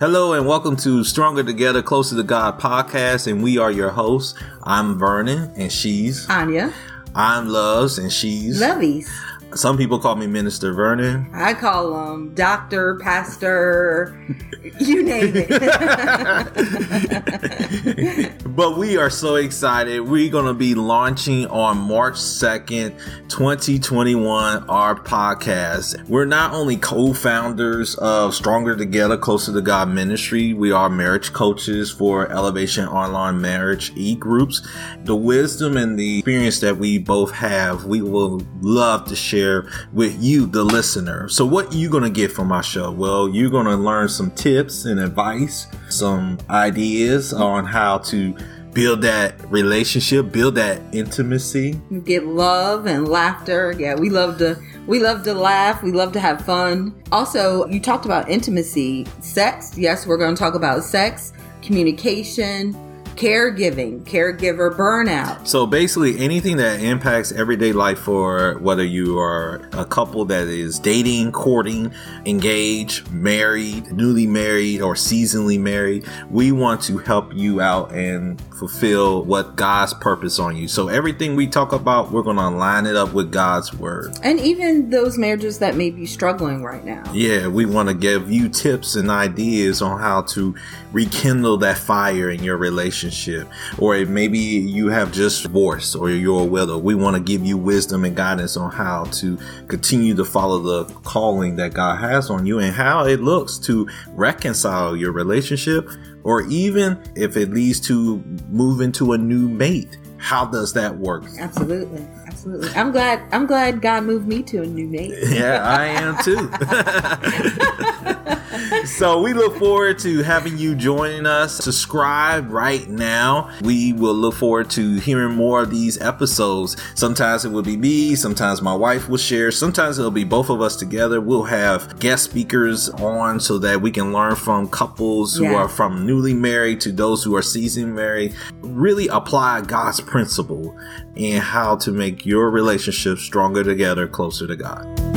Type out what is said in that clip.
Hello and welcome to Stronger Together, Closer to God podcast. And we are your hosts. I'm Vernon and she's Anya. I'm Loves and she's Lovies. Some people call me Minister Vernon. I call them doctor, pastor, you name it. but we are so excited. We're going to be launching on March 2nd, 2021, our podcast. We're not only co founders of Stronger Together, Closer to God Ministry, we are marriage coaches for Elevation Online Marriage e groups. The wisdom and the experience that we both have, we will love to share share with you, the listener. So, what you to get from my show? Well, you're to learn some tips and advice, some ideas on how to build that relationship, build that intimacy. Get love and laughter. Yeah, we love to we love to laugh, we love to have fun. Also, you talked about intimacy, sex. Yes, we're going to talk about sex, communication, caregiving, caregiver burnout. So basically, anything that impacts everyday life for whether you are a couple that is dating, courting, engaged, married, newly married, or seasonally married, we want to help you out and fulfill what God's purpose on you. So everything we talk about, we're going to line it up with God's word. And even those marriages that may be struggling right now. Yeah, we want to give you tips and ideas on how to rekindle that fire in your relationship relationship, or maybe you have just divorced or you're a widow. We want to give you wisdom and guidance on how to continue to follow the calling that God has on you and how it looks to reconcile your relationship, or even if it leads to moving to a new mate. How does that work? Absolutely. Absolutely. I'm glad I'm glad God moved me to a new mate. Yeah, I am too. so we look forward to having you joining us. Subscribe right now. We will look forward to hearing more of these episodes. Sometimes it will be me, sometimes my wife will share, sometimes it'll be both of us together. We'll have guest speakers on so that we can learn from couples who are from newly married to those who are seasoned married. Really apply God's principle and how to make your relationship stronger together, closer to God.